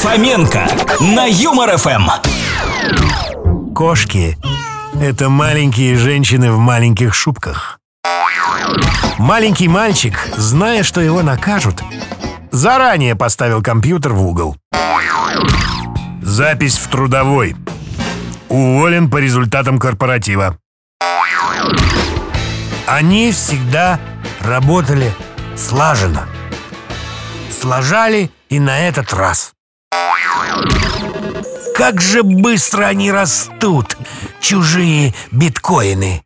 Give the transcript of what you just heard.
Фоменко на Юмор ФМ. Кошки — это маленькие женщины в маленьких шубках. Маленький мальчик, зная, что его накажут, заранее поставил компьютер в угол. Запись в трудовой. Уволен по результатам корпоратива. Они всегда работали слаженно. Сложали и на этот раз. Как же быстро они растут, чужие биткоины.